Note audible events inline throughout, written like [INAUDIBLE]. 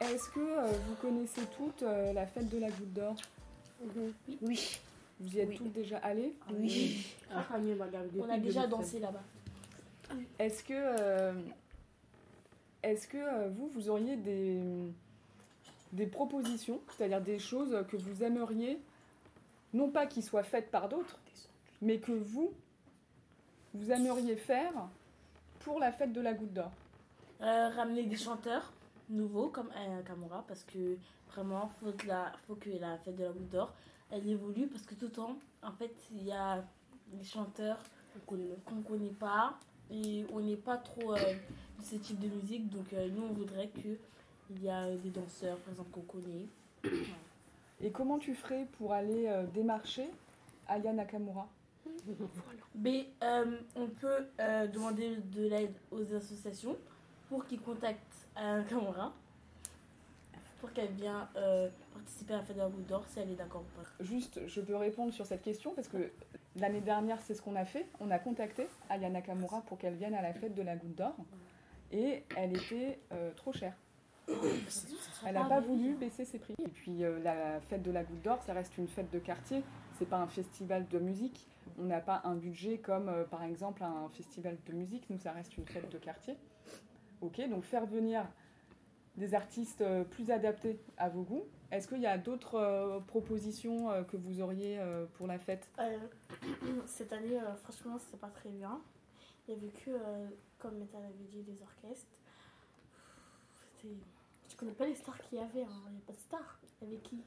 Est-ce que euh, vous connaissez toutes euh, la fête de la Goutte d'Or Oui. Vous y êtes Oui. toutes déjà allées Oui. Ah, m'a gardé On a déjà 2007. dansé là-bas. Est-ce que, euh, est-ce que euh, vous, vous auriez des, des propositions, c'est-à-dire des choses que vous aimeriez, non pas qu'ils soient faites par d'autres, mais que vous, vous aimeriez faire pour la fête de la Goutte d'Or? Euh, ramener des chanteurs nouveaux comme euh, Kamura parce que vraiment faut que la faut que la fête de la Goutte d'Or elle évolue parce que tout le temps en fait il y a des chanteurs qu'on connaît, qu'on connaît pas et on n'est pas trop euh, de ce type de musique. Donc euh, nous on voudrait que il y a des danseurs par exemple qu'on connaît. Et comment tu ferais pour aller euh, démarcher Aya Nakamura? [LAUGHS] Mais euh, on peut euh, demander de l'aide aux associations pour qu'ils contactent un Kamura pour qu'elle vienne euh, participer à la fête de la Goutte d'Or si elle est d'accord ou pas. Juste, je peux répondre sur cette question parce que l'année dernière, c'est ce qu'on a fait. On a contacté Aya Nakamura pour qu'elle vienne à la fête de la Goutte d'Or et elle était euh, trop chère. Elle n'a pas voulu baisser ses prix. Et puis euh, la fête de la Goutte d'Or, ça reste une fête de quartier. C'est pas un festival de musique. On n'a pas un budget comme par exemple un festival de musique. Nous, ça reste une fête de quartier. Ok, donc faire venir des artistes euh, plus adaptés à vos goûts. Est-ce qu'il y a d'autres euh, propositions euh, que vous auriez euh, pour la fête? [CLEARS THROAT] Cette année, franchement, c'était pas très bien. Il y avait que, comme Metal avait dit, des orchestres. Je connais pas les stars qu'il y avait, hein. il n'y a pas de stars. Il y avait qui?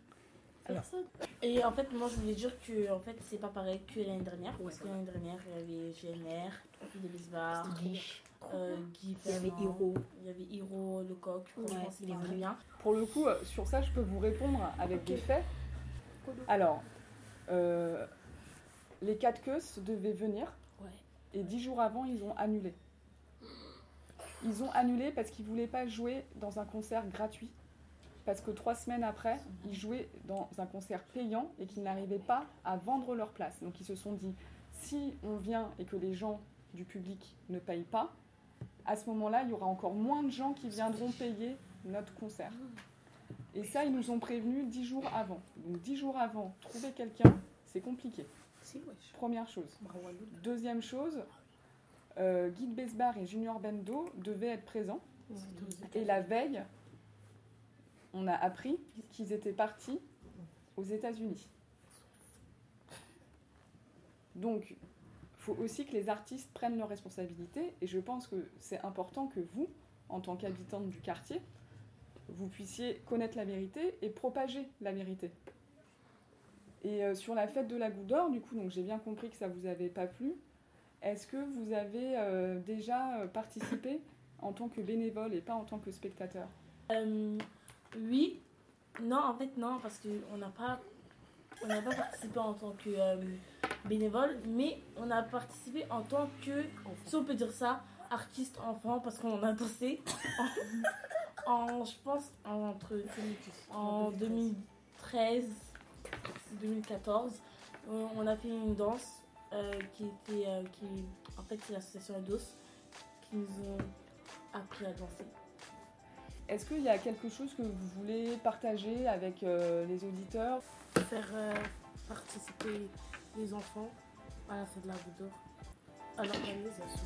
Alors. Personne. Et en fait, moi je voulais dire que en fait, c'est pas pareil que l'année dernière. Parce que l'année dernière, il y avait GNR, Delis Bar, euh, Guy Il y avait Hiro. il y avait Hiro, le coq. Franchement, Ouais, c'était il est très bien. Pour le coup, euh, sur ça, je peux vous répondre avec des faits. Alors, euh, les 4 queues devaient venir Ouais. et dix jours avant, ils ont annulé. Ils ont annulé parce qu'ils ne voulaient pas jouer dans un concert gratuit. Parce que trois semaines après, ils jouaient dans un concert payant et qu'ils n'arrivaient pas à vendre leur place. Donc ils se sont dit, si on vient et que les gens du public ne payent pas, à ce moment-là, il y aura encore moins de gens qui viendront payer notre concert. Et ça, ils nous ont prévenus dix jours avant. Donc dix jours avant, trouver quelqu'un, c'est compliqué. Première chose. Nous. Deuxième chose, euh, Guy de Besbar et Junior Bendo devaient être présents. Et la veille, on a appris qu'ils étaient partis aux États-Unis. Donc, faut aussi que les artistes prennent leurs responsabilités. Et je pense que c'est important que vous, en tant qu'habitante du quartier, vous puissiez connaître la vérité et propager la vérité. Et euh, sur la fête de la Goutte d'Or, du coup, donc j'ai bien compris que ça vous avait pas plu. Est-ce que vous avez euh, déjà euh, participé en tant que bénévole et pas en tant que spectateur? Oui, non, en fait, non, parce qu'on n'a pas, on n'a pas participé en tant que euh, bénévole, mais on a participé en tant que, si on peut dire ça, artiste enfant, parce qu'on a dansé en, en, je pense, entre en 2013, 2014, on on a fait une danse euh, qui était, euh, qui, en fait, c'est l'association Edos qui nous ont appris à danser. Est-ce qu'il y a quelque chose que vous voulez partager avec euh, les auditeurs? faire euh, participer les enfants à la fête de la Goudour, à l'organisation.